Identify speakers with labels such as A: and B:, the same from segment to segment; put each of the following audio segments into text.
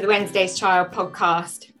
A: to the Wednesday's Child podcast.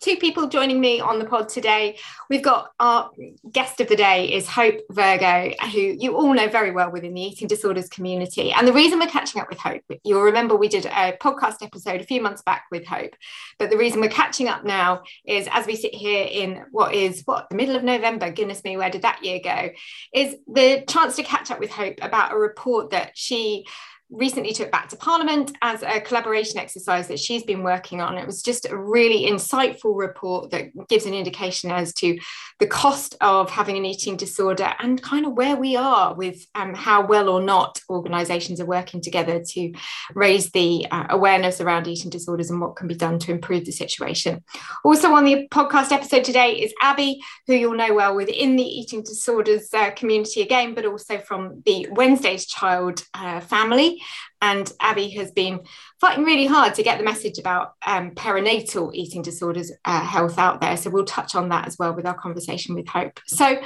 A: Two people joining me on the pod today. We've got our guest of the day is Hope Virgo, who you all know very well within the eating disorders community. And the reason we're catching up with Hope, you'll remember we did a podcast episode a few months back with Hope. But the reason we're catching up now is as we sit here in what is what the middle of November, goodness me, where did that year go? Is the chance to catch up with Hope about a report that she recently took back to Parliament as a collaboration exercise that she's been working on. It was just a really insightful report that gives an indication as to the cost of having an eating disorder and kind of where we are with um, how well or not organisations are working together to raise the uh, awareness around eating disorders and what can be done to improve the situation. Also on the podcast episode today is Abby, who you'll know well within the eating disorders uh, community again, but also from the Wednesday's Child uh, family. And Abby has been fighting really hard to get the message about um, perinatal eating disorders uh, health out there. So we'll touch on that as well with our conversation with Hope. So I'm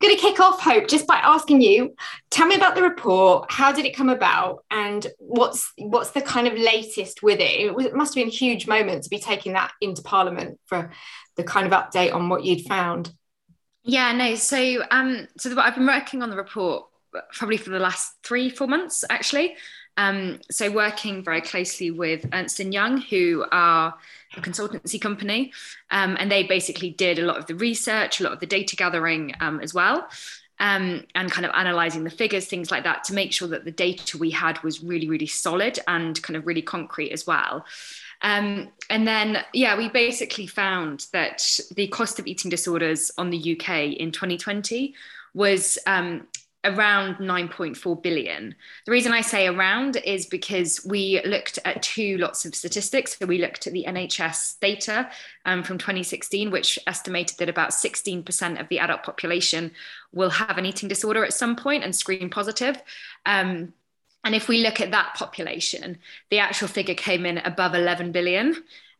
A: going to kick off, Hope, just by asking you, tell me about the report. How did it come about, and what's what's the kind of latest with it? It, was, it must have been a huge moment to be taking that into Parliament for the kind of update on what you'd found.
B: Yeah, no. So, um, so I've been working on the report probably for the last three, four months, actually. Um, so working very closely with Ernst & Young, who are a consultancy company, um, and they basically did a lot of the research, a lot of the data gathering um, as well, um, and kind of analyzing the figures, things like that, to make sure that the data we had was really, really solid and kind of really concrete as well. Um, and then, yeah, we basically found that the cost of eating disorders on the UK in 2020 was um, around 9.4 billion. The reason I say around is because we looked at two lots of statistics. So we looked at the NHS data um, from 2016, which estimated that about 16% of the adult population will have an eating disorder at some point and screen positive. Um, and if we look at that population, the actual figure came in above 11 billion.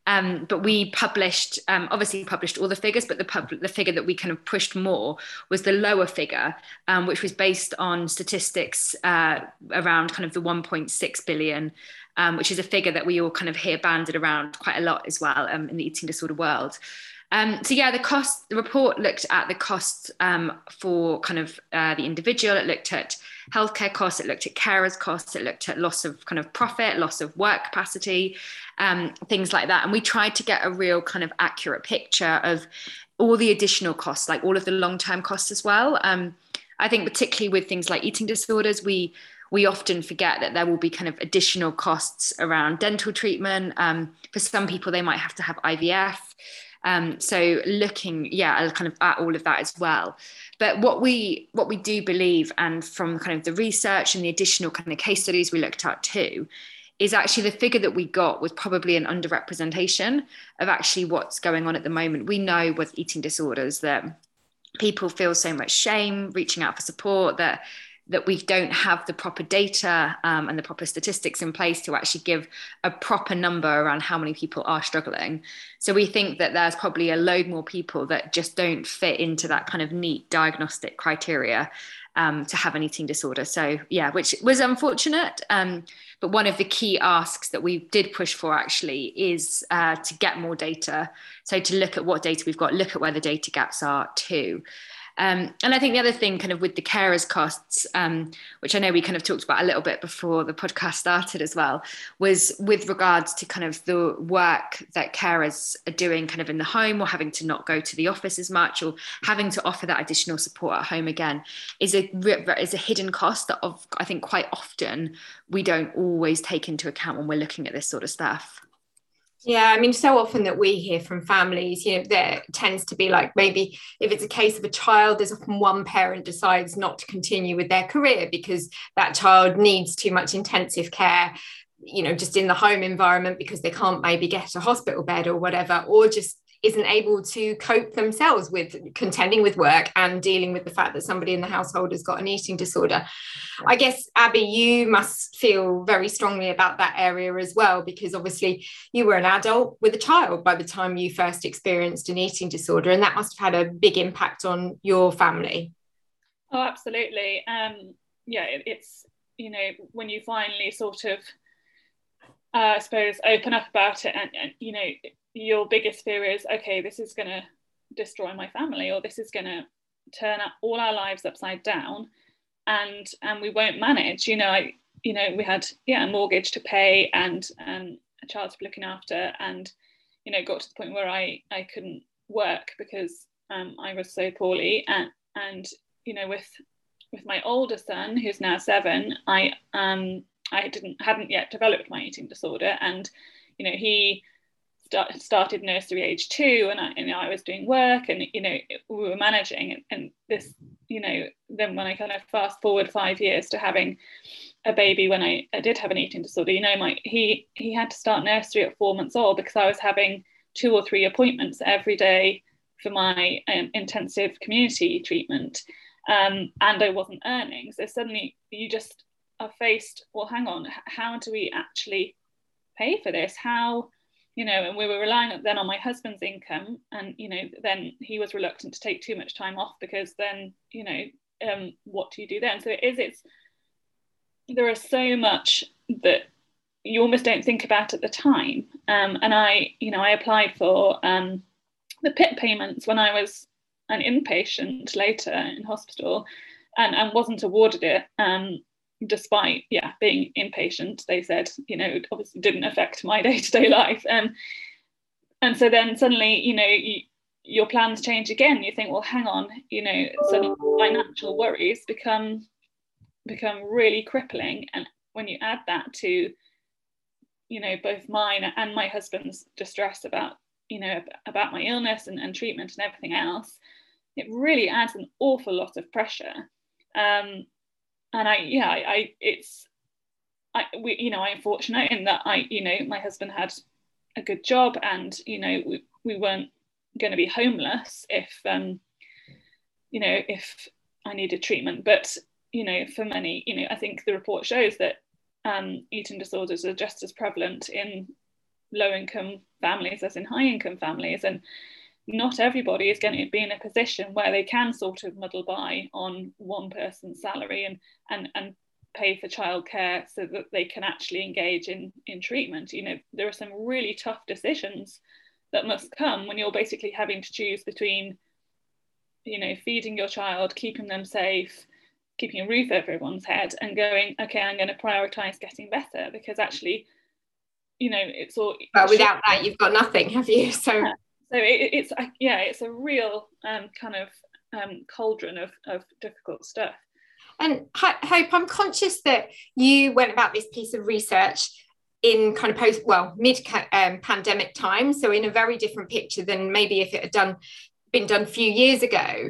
B: Um, but we published, um, obviously published all the figures, but the, pub- the figure that we kind of pushed more was the lower figure, um, which was based on statistics uh, around kind of the 1.6 billion, um, which is a figure that we all kind of hear banded around quite a lot as well um, in the eating disorder world. Um, so yeah, the cost, the report looked at the costs for kind of uh, the individual. It looked at healthcare costs, it looked at carers costs, it looked at loss of kind of profit, loss of work capacity, um, things like that. And we tried to get a real kind of accurate picture of all the additional costs, like all of the long term costs as well. Um, I think particularly with things like eating disorders, we we often forget that there will be kind of additional costs around dental treatment. Um, for some people, they might have to have IVF. Um, so looking, yeah, kind of at all of that as well. But what we what we do believe, and from kind of the research and the additional kind of case studies we looked at too, is actually the figure that we got was probably an underrepresentation of actually what's going on at the moment. We know with eating disorders that people feel so much shame reaching out for support that that we don't have the proper data um, and the proper statistics in place to actually give a proper number around how many people are struggling. So we think that there's probably a load more people that just don't fit into that kind of neat diagnostic criteria um, to have an eating disorder. So yeah, which was unfortunate. Um, but one of the key asks that we did push for actually is uh, to get more data. So to look at what data we've got, look at where the data gaps are too. Um, and I think the other thing, kind of with the carers costs, um, which I know we kind of talked about a little bit before the podcast started as well, was with regards to kind of the work that carers are doing kind of in the home or having to not go to the office as much or having to offer that additional support at home again is a is a hidden cost that of I think quite often we don't always take into account when we're looking at this sort of stuff.
A: Yeah, I mean, so often that we hear from families, you know, there tends to be like maybe if it's a case of a child, there's often one parent decides not to continue with their career because that child needs too much intensive care, you know, just in the home environment because they can't maybe get a hospital bed or whatever, or just isn't able to cope themselves with contending with work and dealing with the fact that somebody in the household has got an eating disorder. I guess, Abby, you must feel very strongly about that area as well, because obviously you were an adult with a child by the time you first experienced an eating disorder, and that must have had a big impact on your family.
C: Oh, absolutely. Um, yeah, it, it's, you know, when you finally sort of uh, I suppose, open up about it. And, and, you know, your biggest fear is, okay, this is going to destroy my family, or this is going to turn all our lives upside down, and and we won't manage. You know, I, you know, we had yeah a mortgage to pay and and a child to be looking after, and you know, got to the point where I I couldn't work because um, I was so poorly, and and you know, with with my older son who's now seven, I um I didn't hadn't yet developed my eating disorder, and you know he start, started nursery age two, and I, know I was doing work, and you know we were managing, and, and this you know then when I kind of fast forward five years to having a baby when I, I did have an eating disorder, you know my he he had to start nursery at four months old because I was having two or three appointments every day for my um, intensive community treatment. Um, and I wasn't earning. So suddenly you just are faced, well, hang on, how do we actually pay for this? How, you know, and we were relying then on my husband's income, and you know, then he was reluctant to take too much time off because then, you know, um, what do you do then? So it is, it's there is so much that you almost don't think about at the time. Um, and I, you know, I applied for um, the PIP payments when I was an inpatient later in hospital, and, and wasn't awarded it. Um, despite yeah being impatient they said you know it obviously didn't affect my day-to-day life. Um, and so then suddenly you know you, your plans change again. You think well hang on you know so financial worries become become really crippling. And when you add that to you know both mine and my husband's distress about you know about my illness and, and treatment and everything else it really adds an awful lot of pressure. Um, and I yeah I, I it's I we you know I'm fortunate in that I you know my husband had a good job and you know we, we weren't going to be homeless if um you know if I needed treatment. But you know for many you know I think the report shows that um, eating disorders are just as prevalent in low income families as in high income families. And not everybody is going to be in a position where they can sort of muddle by on one person's salary and and and pay for childcare so that they can actually engage in in treatment. You know there are some really tough decisions that must come when you're basically having to choose between you know feeding your child keeping them safe keeping a roof over everyone's head and going okay i'm going to prioritize getting better because actually you know it's all
A: but without that you've got nothing have you? So
C: yeah so it, it's yeah it's a real um, kind of um, cauldron of, of difficult stuff.
A: And hope i'm conscious that you went about this piece of research in kind of post well mid um, pandemic time so in a very different picture than maybe if it had done been done a few years ago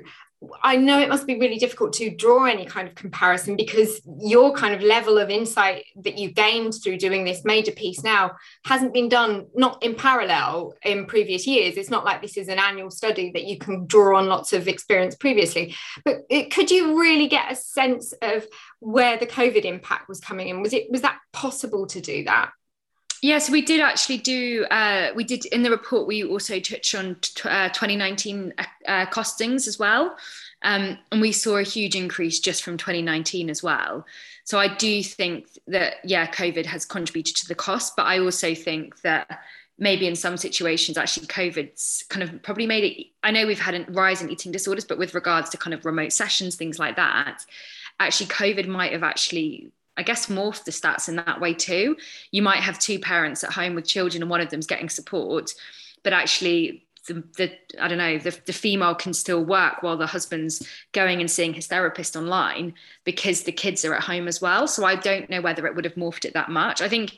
A: I know it must be really difficult to draw any kind of comparison because your kind of level of insight that you gained through doing this major piece now hasn't been done not in parallel in previous years. It's not like this is an annual study that you can draw on lots of experience previously. But it, could you really get a sense of where the COVID impact was coming in? Was it was that possible to do that?
B: Yes, we did actually do. Uh, we did in the report. We also touched on t- uh, 2019 uh, costings as well, um, and we saw a huge increase just from 2019 as well. So I do think that yeah, COVID has contributed to the cost, but I also think that maybe in some situations actually COVID's kind of probably made it. I know we've had a rise in eating disorders, but with regards to kind of remote sessions, things like that, actually COVID might have actually I guess morph the stats in that way too. You might have two parents at home with children and one of them's getting support, but actually the, the I don't know, the, the female can still work while the husband's going and seeing his therapist online because the kids are at home as well. So I don't know whether it would have morphed it that much. I think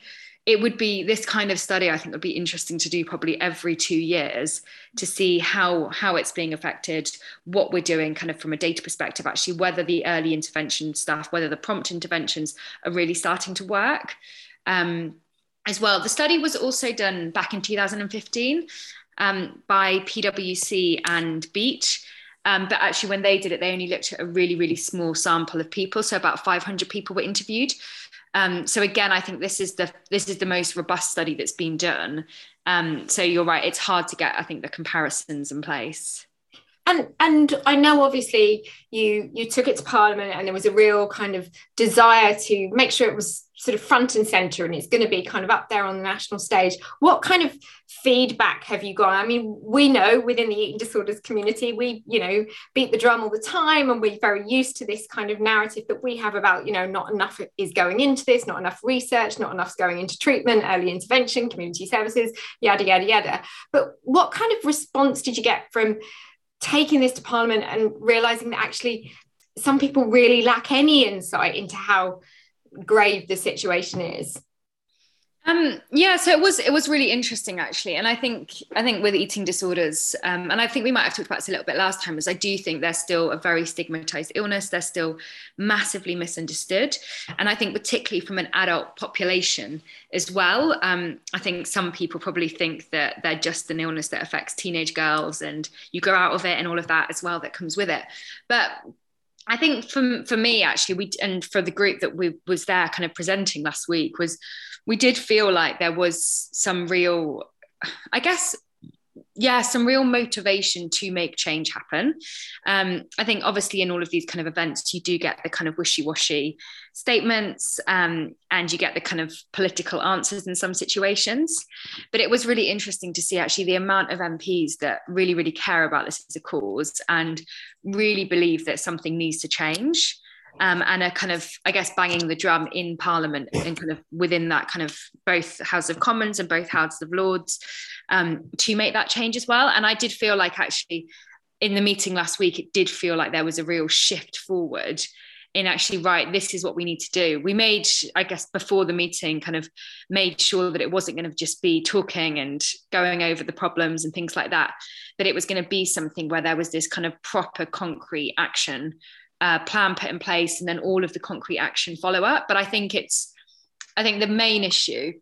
B: it would be this kind of study i think would be interesting to do probably every two years to see how how it's being affected what we're doing kind of from a data perspective actually whether the early intervention stuff whether the prompt interventions are really starting to work um, as well the study was also done back in 2015 um, by pwc and Beat um, but actually, when they did it, they only looked at a really, really small sample of people. So about 500 people were interviewed. Um, so again, I think this is the this is the most robust study that's been done. Um, so you're right; it's hard to get, I think, the comparisons in place.
A: And and I know obviously you you took it to Parliament and there was a real kind of desire to make sure it was sort of front and center and it's going to be kind of up there on the national stage. What kind of feedback have you got? I mean, we know within the eating disorders community, we you know beat the drum all the time and we're very used to this kind of narrative that we have about you know not enough is going into this, not enough research, not enough going into treatment, early intervention, community services, yada yada yada. But what kind of response did you get from taking this to Parliament and realizing that actually some people really lack any insight into how grave the situation is?
B: Um, yeah, so it was it was really interesting actually, and I think I think with eating disorders, um, and I think we might have talked about this a little bit last time, is I do think they're still a very stigmatized illness. They're still massively misunderstood, and I think particularly from an adult population as well. Um, I think some people probably think that they're just an illness that affects teenage girls, and you grow out of it, and all of that as well that comes with it. But I think for for me actually we and for the group that we was there kind of presenting last week was we did feel like there was some real I guess yeah, some real motivation to make change happen. Um, I think obviously in all of these kind of events, you do get the kind of wishy-washy statements um, and you get the kind of political answers in some situations. But it was really interesting to see actually the amount of MPs that really, really care about this as a cause and really believe that something needs to change um, and a kind of, I guess, banging the drum in Parliament and kind of within that kind of both House of Commons and both Houses of Lords um, to make that change as well. And I did feel like actually in the meeting last week, it did feel like there was a real shift forward in actually right this is what we need to do we made i guess before the meeting kind of made sure that it wasn't going to just be talking and going over the problems and things like that that it was going to be something where there was this kind of proper concrete action uh, plan put in place and then all of the concrete action follow up. But I think it's, I think the main issue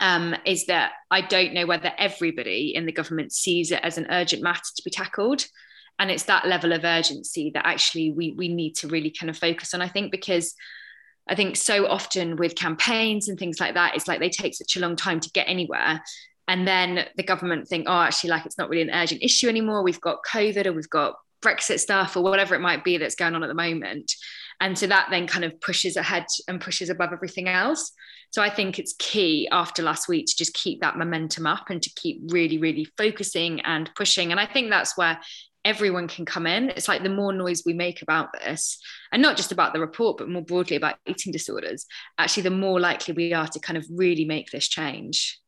B: um, is that I don't know whether everybody in the government sees it as an urgent matter to be tackled. And it's that level of urgency that actually we, we need to really kind of focus on, I think, because I think so often with campaigns and things like that, it's like they take such a long time to get anywhere. And then the government think, oh, actually, like it's not really an urgent issue anymore. We've got COVID or we've got Brexit stuff or whatever it might be that's going on at the moment. And so that then kind of pushes ahead and pushes above everything else. So I think it's key after last week to just keep that momentum up and to keep really, really focusing and pushing. And I think that's where everyone can come in. It's like the more noise we make about this, and not just about the report, but more broadly about eating disorders, actually, the more likely we are to kind of really make this change.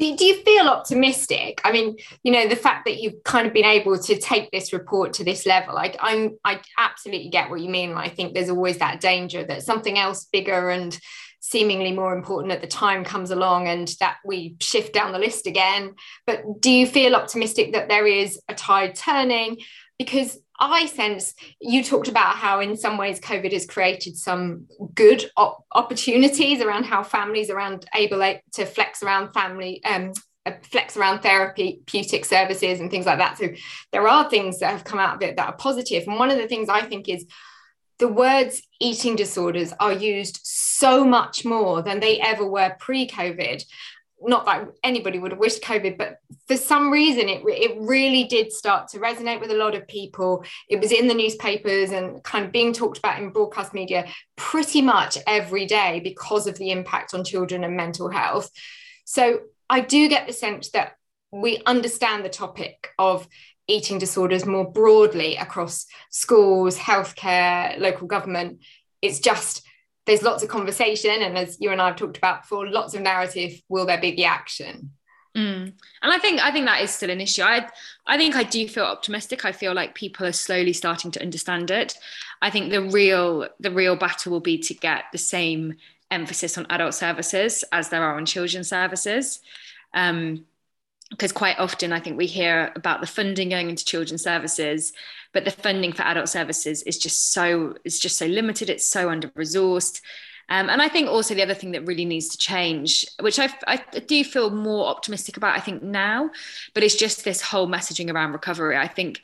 A: Do, you feel optimistic? I mean, you know, the fact that you've kind of been able to take this report to this level, like I'm, I absolutely get what you mean. I think there's always that danger that something else bigger and seemingly more important at the time comes along and that we shift down the list again. But do you feel optimistic that there is a tide turning? Because I sense you talked about how, in some ways, COVID has created some good op- opportunities around how families around able to flex around family. Um, uh, flex around therapeutic services and things like that. So there are things that have come out of it that are positive. And one of the things I think is the words eating disorders are used so much more than they ever were pre-COVID not that anybody would have wished COVID, but for some reason it, it really did start to resonate with a lot of people. It was in the newspapers and kind of being talked about in broadcast media pretty much every day because of the impact on children and mental health. So I do get the sense that we understand the topic of eating disorders more broadly across schools, healthcare, local government. It's just there's lots of conversation and as you and i've talked about before lots of narrative will there be the action?
B: Mm. and i think i think that is still an issue. I i think i do feel optimistic. I feel like people are slowly starting to understand it. I think the real the real battle will be to get the same emphasis on adult services as there are on children's services. Um, because quite often I think we hear about the funding going into children's services, but the funding for adult services is just so it's just so limited. It's so under resourced. Um, and I think also the other thing that really needs to change, which I, I do feel more optimistic about, I think now, but it's just this whole messaging around recovery. I think,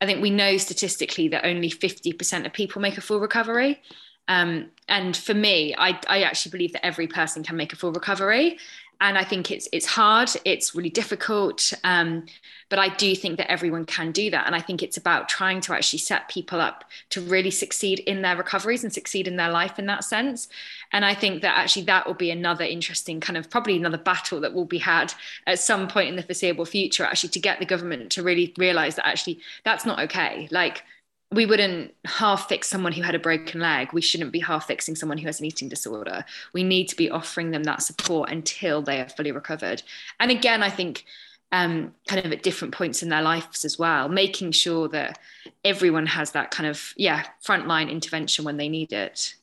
B: I think we know statistically that only 50% of people make a full recovery. Um, and for me, I, I actually believe that every person can make a full recovery. And I think it's it's hard. It's really difficult. Um, but I do think that everyone can do that, and I think it's about trying to actually set people up to really succeed in their recoveries and succeed in their life in that sense. And I think that actually that will be another interesting kind of probably another battle that will be had at some point in the foreseeable future. Actually, to get the government to really realize that actually that's not okay. Like we wouldn't half fix someone who had a broken leg. We shouldn't be half fixing someone who has an eating disorder. We need to be offering them that support until they are fully recovered. And again, I think um, kind of at different points in their lives as well, making sure that everyone has that kind of, yeah, frontline intervention when they need it.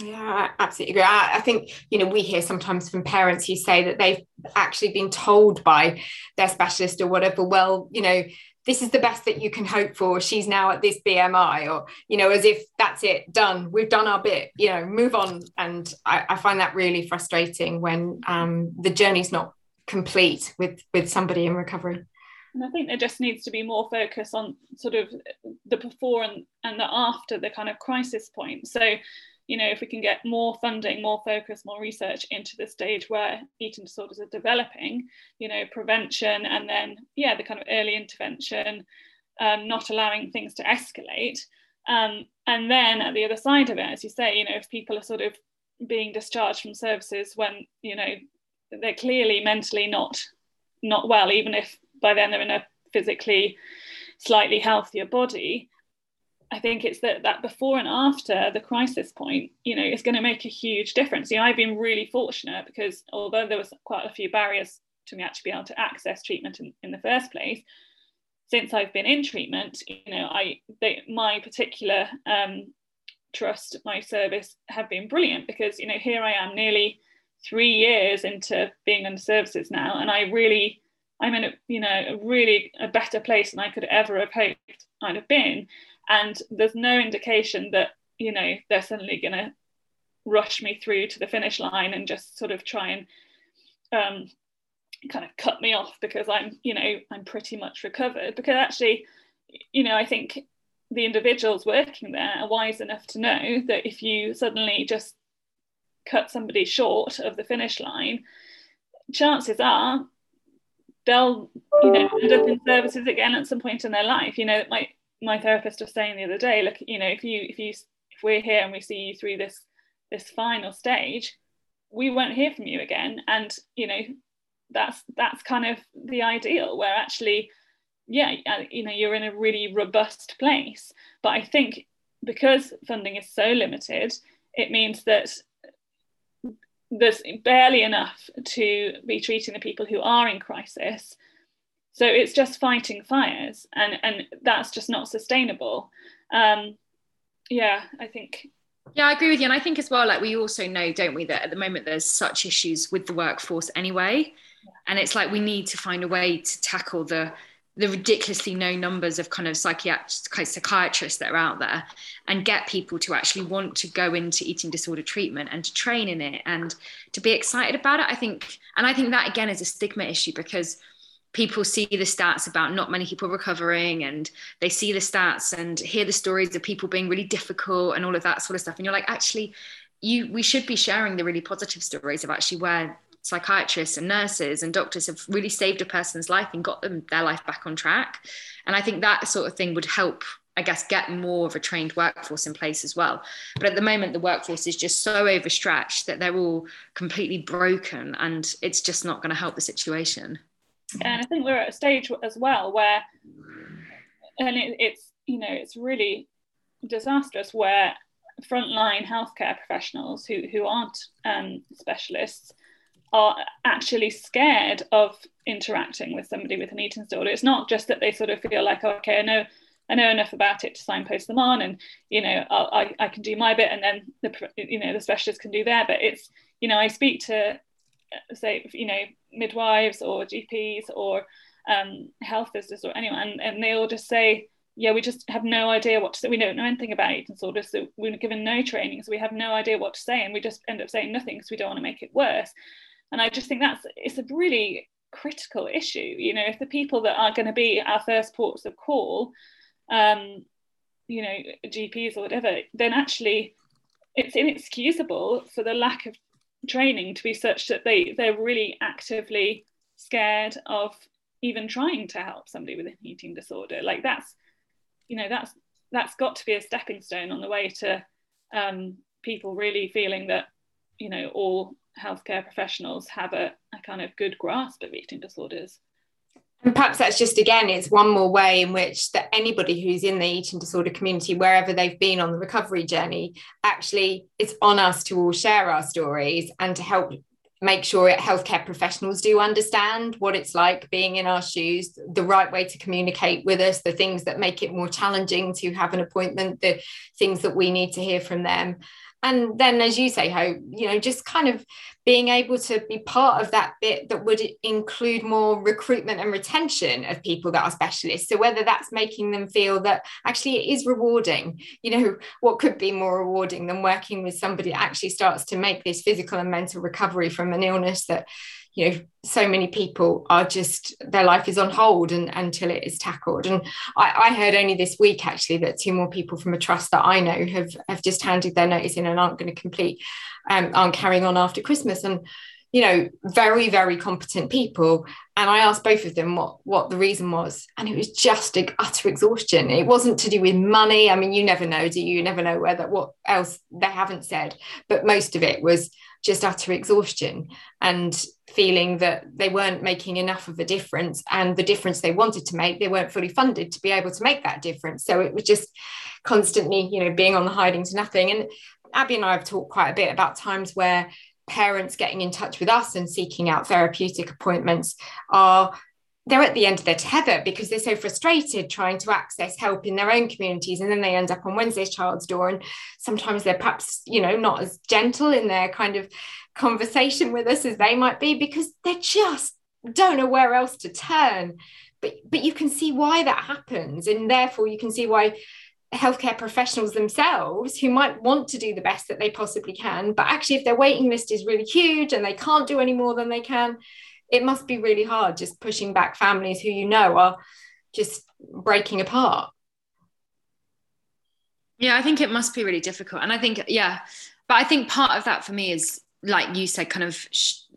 A: Yeah, I absolutely agree. I, I, think, you know, we hear sometimes from parents who say that they've actually been told by their specialist or whatever, well, you know, this is the best that you can hope for. She's now at this bmi or you know as if that's it done. We've done our bit you know move on. And i, I find that really frustrating when um, the journey's not complete with with somebody in recovery.
C: And I think there just needs to be more focus on sort of the before and, and the after the kind of crisis point. So you know, if we can get more funding, more focus, more research into the stage where eating disorders are developing, you know, prevention and then, yeah, the kind of early intervention, um, not allowing things to escalate. Um, and then at the other side of it, as you say, you know, if people are sort of being discharged from services when, you know, they're clearly mentally not not well, even if by then they're in a physically slightly healthier body, I think it's that that before and after the crisis point, you know, is going to make a huge difference. You know, I've been really fortunate because although there was quite a few barriers to me actually be able to access treatment in, in the first place, since I've been in treatment, you know, I they, my particular um, trust, my service have been brilliant because you know here I am nearly three years into being under services now, and I really I'm in a you know a really a better place than I could ever have hoped I'd have been and there's no indication that you know they're suddenly going to rush me through to the finish line and just sort of try and um, kind of cut me off because I'm you know I'm pretty much recovered. Because actually you know I think the individuals working there are wise enough to know that if you suddenly just cut somebody short of the finish line chances are they'll you know end up in services again at some point in their life. You know like my therapist was saying the other day look you know if you if you if we're here and we see you through this this final stage we won't hear from you again. And you know that's that's kind of the ideal where actually yeah uh, you know you're in a really robust place. But i think because funding is so limited it means that there's barely enough to be treating the people who are in crisis so it's just fighting fires, and and that's just not sustainable. Um, yeah, I think.
B: Yeah, I agree with you, and I think as well, like we also know, don't we, that at the moment there's such issues with the workforce anyway, and it's like we need to find a way to tackle the the ridiculously low numbers of kind of psychiatrists that are out there and get people to actually want to go into eating disorder treatment and to train in it and to be excited about it i think and i think that again is a stigma issue because people see the stats about not many people recovering and they see the stats and hear the stories of people being really difficult and all of that sort of stuff. And you're like actually you we should be sharing the really positive stories of actually where psychiatrists and nurses and doctors have really saved a person's life and got them their life back on track. And i think that sort of thing would help I guess get more of a trained workforce in place as well. But at the moment, the workforce is just so overstretched that they're all completely broken, and it's just not going to help the situation
C: and I think we're at a stage as well where, and it, it's you know it's really disastrous where frontline healthcare professionals who who aren't um, specialists are actually scared of interacting with somebody with an eating disorder. It's not just that they sort of feel like, okay, I know I know enough about it to signpost them on, and you know I, I can do my bit, and then the you know the specialist can do their bit. It's you know I speak to say you know midwives or GPs or um, health visitors or anyone, and, and they all just say, yeah, we just have no idea what to say. We don't know anything about eating disorders, so we're given no training, so we have no idea what to say, and we just end up saying nothing because we don't want to make it worse. And I just think that's it's a really critical issue. You know, if the people that are going to be our first ports of call, um, you know, GPs or whatever, then actually it's inexcusable for the lack of training to be such that they they're really actively scared of even trying to help somebody with an eating disorder. Like that's you know that's that's got to be a stepping stone on the way to um, people really feeling that you know all healthcare professionals have a, a kind of good grasp of eating disorders
A: and perhaps that's just again, it's one more way in which that anybody who's in the eating disorder community, wherever they've been on the recovery journey, actually it's on us to all share our stories and to help make sure healthcare professionals do understand what it's like being in our shoes, the right way to communicate with us, the things that make it more challenging to have an appointment, the things that we need to hear from them and then as you say hope you know just kind of being able to be part of that bit that would include more recruitment and retention of people that are specialists. So whether that's making them feel that actually it is rewarding you know what could be more rewarding than working with somebody that actually starts to make this physical and mental recovery from an illness that you know so many people are just their life is on hold and, until it is tackled. And I, I, heard only this week actually that two more people from a trust that i know have have just handed their notice in and aren't going to complete um, aren't carrying on after christmas. And you know very very competent people. And i asked both of them what what the reason was. And it was just utter exhaustion. It wasn't to do with money. I mean you never know do you, you never know whether what else they haven't said. But most of it was just utter exhaustion and feeling that they weren't making enough of a difference. And the difference they wanted to make they weren't fully funded to be able to make that difference. So it was just constantly you know being on the hiding to nothing. And abby and i have talked quite a bit about times where parents getting in touch with us and seeking out therapeutic appointments are they're at the end of their tether because they're so frustrated trying to access help in their own communities and then they end up on wednesday's child's door and sometimes they're perhaps you know not as gentle in their kind of conversation with us as they might be because they just don't know where else to turn. But but you can see why that happens and therefore you can see why healthcare professionals themselves who might want to do the best that they possibly can but actually if their waiting list is really huge and they can't do any more than they can it must be really hard just pushing back families who you know are just breaking apart.
B: Yeah i think it must be really difficult. And i think yeah but i think part of that for me is like you said kind of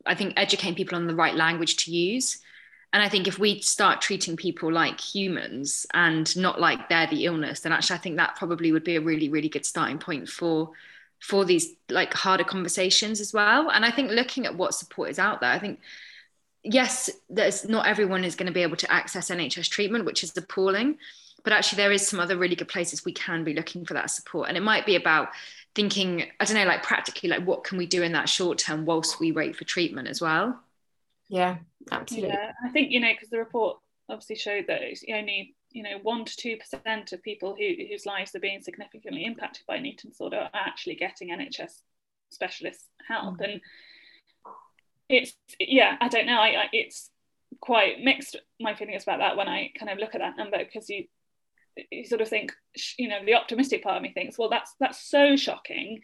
B: i think educating people on the right language to use. And i think if we start treating people like humans and not like they're the illness then actually i think that probably would be a really really good starting point for for these like harder conversations as well. And i think looking at what support is out there i think yes, there's not everyone is going to be able to access NHS treatment, which is appalling. But actually, there is some other really good places we can be looking for that support. And it might be about thinking, I don't know, like practically, like what can we do in that short term whilst we wait for treatment as well?
A: Yeah, absolutely.
C: Yeah, I think, you know, because the report obviously showed that it's only, you know, one to two percent of people who, whose lives are being significantly impacted by an eating disorder are actually getting NHS specialist help. Mm. And it's yeah i don't know. I, I, it's quite mixed my feelings about that when i kind of look at that number because you you sort of think you know the optimistic part of me thinks well that's that's so shocking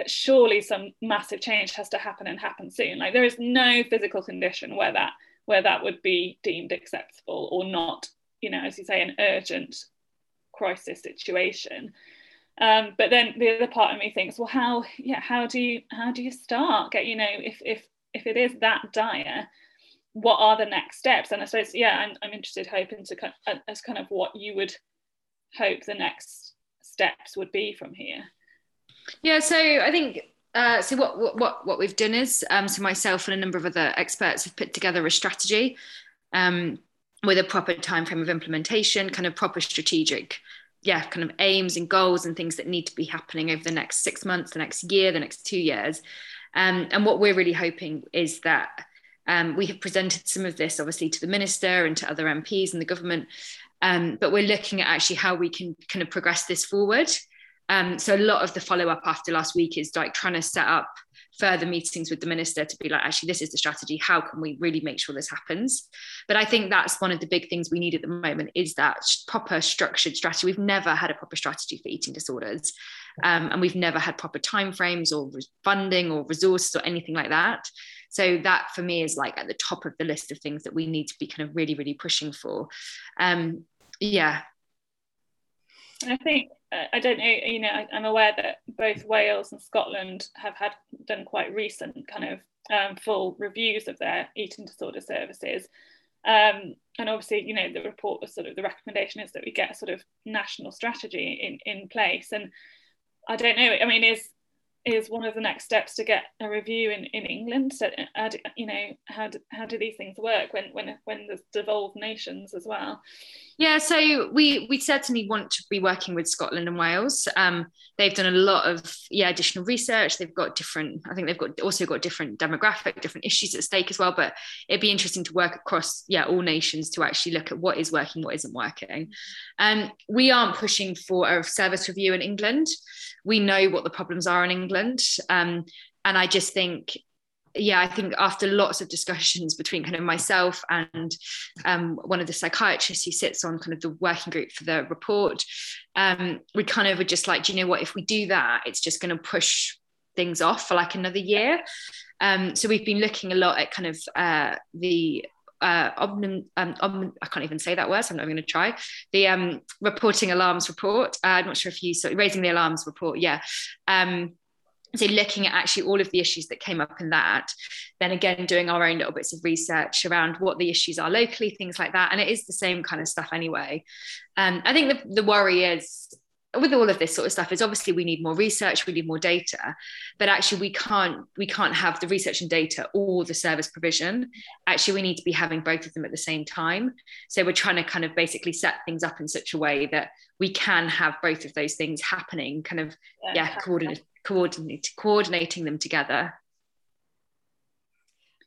C: that surely some massive change has to happen and happen soon. Like there is no physical condition where that where that would be deemed acceptable or not you know as you say an urgent crisis situation. Um, but then the other part of me thinks well how yeah how do you how do you start? Get you know if if if it is that dire what are the next steps? And i suppose yeah i'm, I'm interested hoping to of, as kind of what you would hope the next steps would be from here.
B: Yeah so i think uh, so what, what what we've done is um, so myself and a number of other experts have put together a strategy um, with a proper time frame of implementation kind of proper strategic yeah kind of aims and goals and things that need to be happening over the next six months the next year the next two years um, and what we're really hoping is that um, we have presented some of this obviously to the minister and to other MPs and the government, um, but we're looking at actually how we can kind of progress this forward. Um, so a lot of the follow up after last week is like trying to set up further meetings with the minister to be like, actually, this is the strategy. How can we really make sure this happens? But I think that's one of the big things we need at the moment is that proper structured strategy. We've never had a proper strategy for eating disorders. Um, and we've never had proper timeframes or funding or resources or anything like that. So that for me is like at the top of the list of things that we need to be kind of really, really pushing for. Um, yeah.
C: I think I don't know, you know, I, am aware that both Wales and Scotland have had done quite recent kind of um, full reviews of their eating disorder services. Um, and obviously, you know, the report was sort of the recommendation is that we get a sort of national strategy in, in place. And I don't know, I mean, is is one of the next steps to get a review in, in England. So, uh, you know, how do, how do these things work when when when there's devolved nations as well?
B: Yeah, so we we certainly want to be working with Scotland and Wales. Um, they've done a lot of yeah additional research. They've got different. I think they've got also got different demographic, different issues at stake as well. But it'd be interesting to work across yeah all nations to actually look at what is working, what isn't working. Um, we aren't pushing for a service review in England. We know what the problems are in England, um, and I just think yeah, I think after lots of discussions between kind of myself and um, one of the psychiatrists who sits on kind of the working group for the report, um, we kind of were just like, do you know what? If we do that, it's just going to push things off for like another year. Um, so we've been looking a lot at kind of uh, the uh, um, om, I can't even say that word, so I'm not going to try. The um, reporting alarms report. Uh, I'm not sure if you saw raising the alarms report. Yeah. Um, so looking at actually all of the issues that came up in that then again doing our own little bits of research around what the issues are locally things like that. And it is the same kind of stuff anyway. Um, i think the, the worry is with all of this sort of stuff is obviously we need more research we need more data but actually we can't we can't have the research and data or the service provision. Actually we need to be having both of them at the same time. So we're trying to kind of basically set things up in such a way that we can have both of those things happening kind of yeah, yeah coordinate coordinating them together.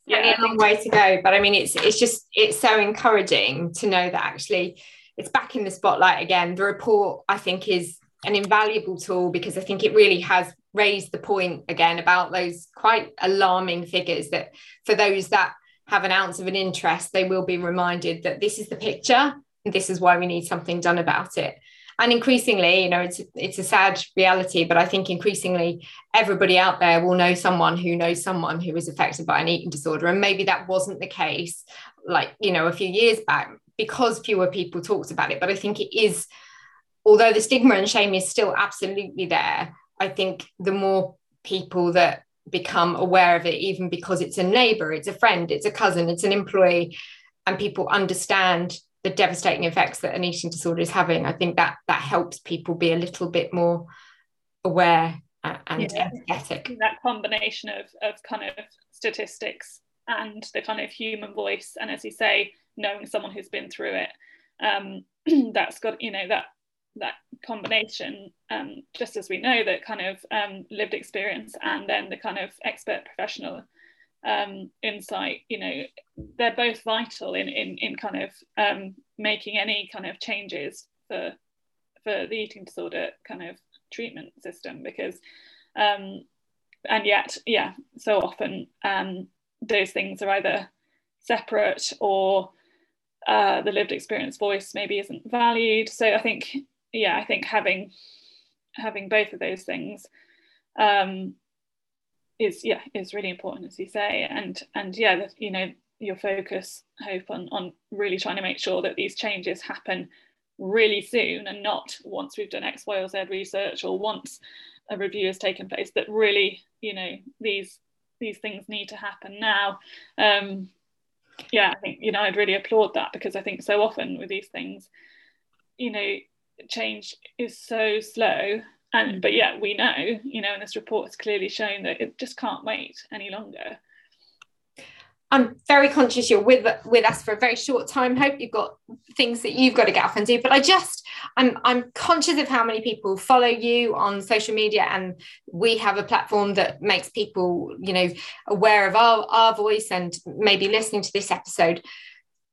A: Yeah a long way to go but i mean it's it's just it's so encouraging to know that actually it's back in the spotlight again. The report i think is an invaluable tool because i think it really has raised the point again about those quite alarming figures that for those that have an ounce of an interest they will be reminded that this is the picture and this is why we need something done about it and increasingly you know it's it's a sad reality but i think increasingly everybody out there will know someone who knows someone who is affected by an eating disorder. And maybe that wasn't the case like you know a few years back because fewer people talked about it. But i think it is although the stigma and shame is still absolutely there i think the more people that become aware of it even because it's a neighbor it's a friend it's a cousin it's an employee and people understand the devastating effects that an eating disorder is having, I think that that helps people be a little bit more aware and yeah. empathetic.
C: That combination of of kind of statistics and the kind of human voice, and as you say, knowing someone who's been through it, um, that's got you know that that combination, um, just as we know that kind of um, lived experience and then the kind of expert professional um, insight, you know, they're both vital in in, in kind of um, making any kind of changes for for the eating disorder kind of treatment system because um, and yet yeah so often um, those things are either separate or uh, the lived experience voice maybe isn't valued. So I think yeah I think having having both of those things um, is yeah is really important as you say. And and yeah you know your focus hope on on really trying to make sure that these changes happen really soon and not once we've done x y or z research or once a review has taken place that really you know these these things need to happen now. Um yeah i think you know i'd really applaud that because i think so often with these things you know change is so slow and but yeah, we know, you know, and this report has clearly shown that it just can't wait any longer.
A: I'm very conscious you're with with us for a very short time. Hope you've got things that you've got to get off and do. But I just I'm I'm conscious of how many people follow you on social media, and we have a platform that makes people you know aware of our our voice and maybe listening to this episode.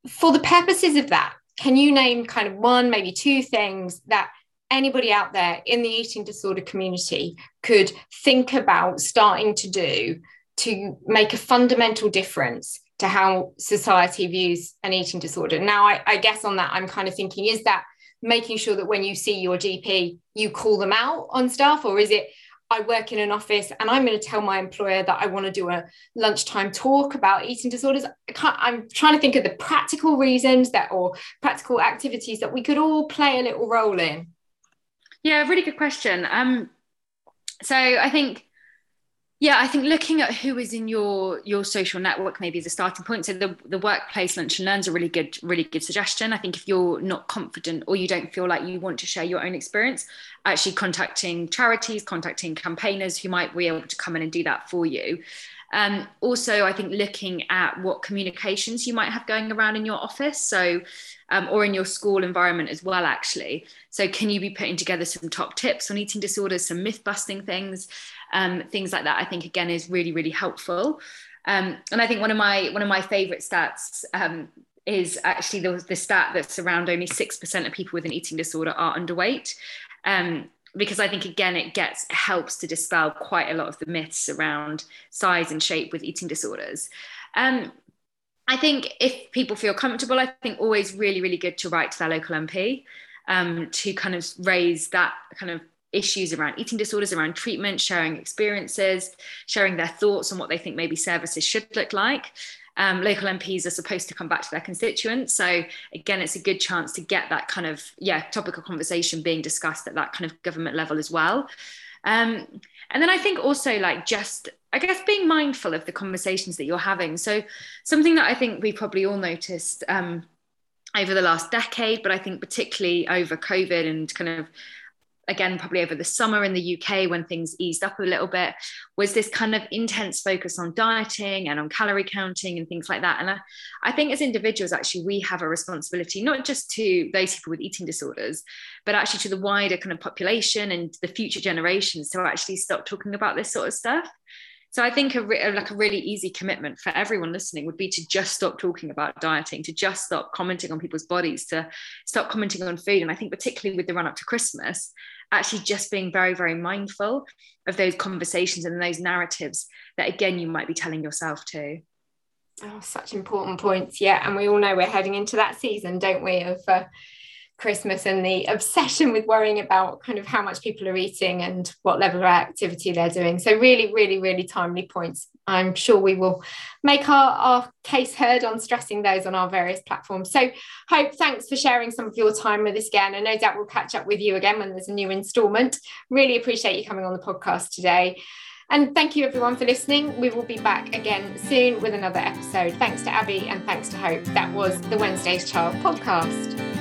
A: For the purposes of that, can you name kind of one, maybe two things that anybody out there in the eating disorder community could think about starting to do to make a fundamental difference to how society views an eating disorder. Now, I, I, guess on that, I'm kind of thinking is that making sure that when you see your GP, you call them out on stuff, or is it I work in an office and I'm going to tell my employer that I want to do a lunchtime talk about eating disorders. I am trying to think of the practical reasons that or practical activities that we could all play a little role in.
B: Yeah, really good question. Um, so I think yeah i think looking at who is in your your social network maybe is a starting point. So the, the workplace lunch and learns a really good really good suggestion. I think if you're not confident or you don't feel like you want to share your own experience actually contacting charities contacting campaigners who might be able to come in and do that for you um, also, I think looking at what communications you might have going around in your office, so um, or in your school environment as well, actually. So, can you be putting together some top tips on eating disorders, some myth busting things, um, things like that? I think again is really really helpful. Um, and I think one of my one of my favourite stats um, is actually the, the stat that's around only 6% of people with an eating disorder are underweight. Um, because I think again it gets helps to dispel quite a lot of the myths around size and shape with eating disorders. Um, I think if people feel comfortable, I think always really really good to write to their local MP um, to kind of raise that kind of issues around eating disorders, around treatment, sharing experiences, sharing their thoughts on what they think maybe services should look like um, local MPs are supposed to come back to their constituents. So again, it's a good chance to get that kind of yeah topical conversation being discussed at that kind of government level as well. Um, and then I think also like just I guess being mindful of the conversations that you're having. So something that I think we probably all noticed um, over the last decade, but I think particularly over COVID and kind of again probably over the summer in the UK when things eased up a little bit was this kind of intense focus on dieting and on calorie counting and things like that. And I, I think as individuals actually we have a responsibility not just to those people with eating disorders but actually to the wider kind of population and the future generations to actually stop talking about this sort of stuff so I think a re- like a really easy commitment for everyone listening would be to just stop talking about dieting, to just stop commenting on people's bodies, to stop commenting on food. And I think particularly with the run up to Christmas, actually just being very, very mindful of those conversations and those narratives that again you might be telling yourself too.
A: Oh, such important points. Yeah. And we all know we're heading into that season, don't we, of uh, Christmas and the obsession with worrying about kind of how much people are eating and what level of activity they're doing. So, really, really, really timely points. I'm sure we will make our, our case heard on stressing those on our various platforms. So, Hope, thanks for sharing some of your time with us again. And no doubt we'll catch up with you again when there's a new instalment. Really appreciate you coming on the podcast today. And thank you everyone for listening. We will be back again soon with another episode. Thanks to Abby and thanks to Hope. That was the Wednesday's Child podcast.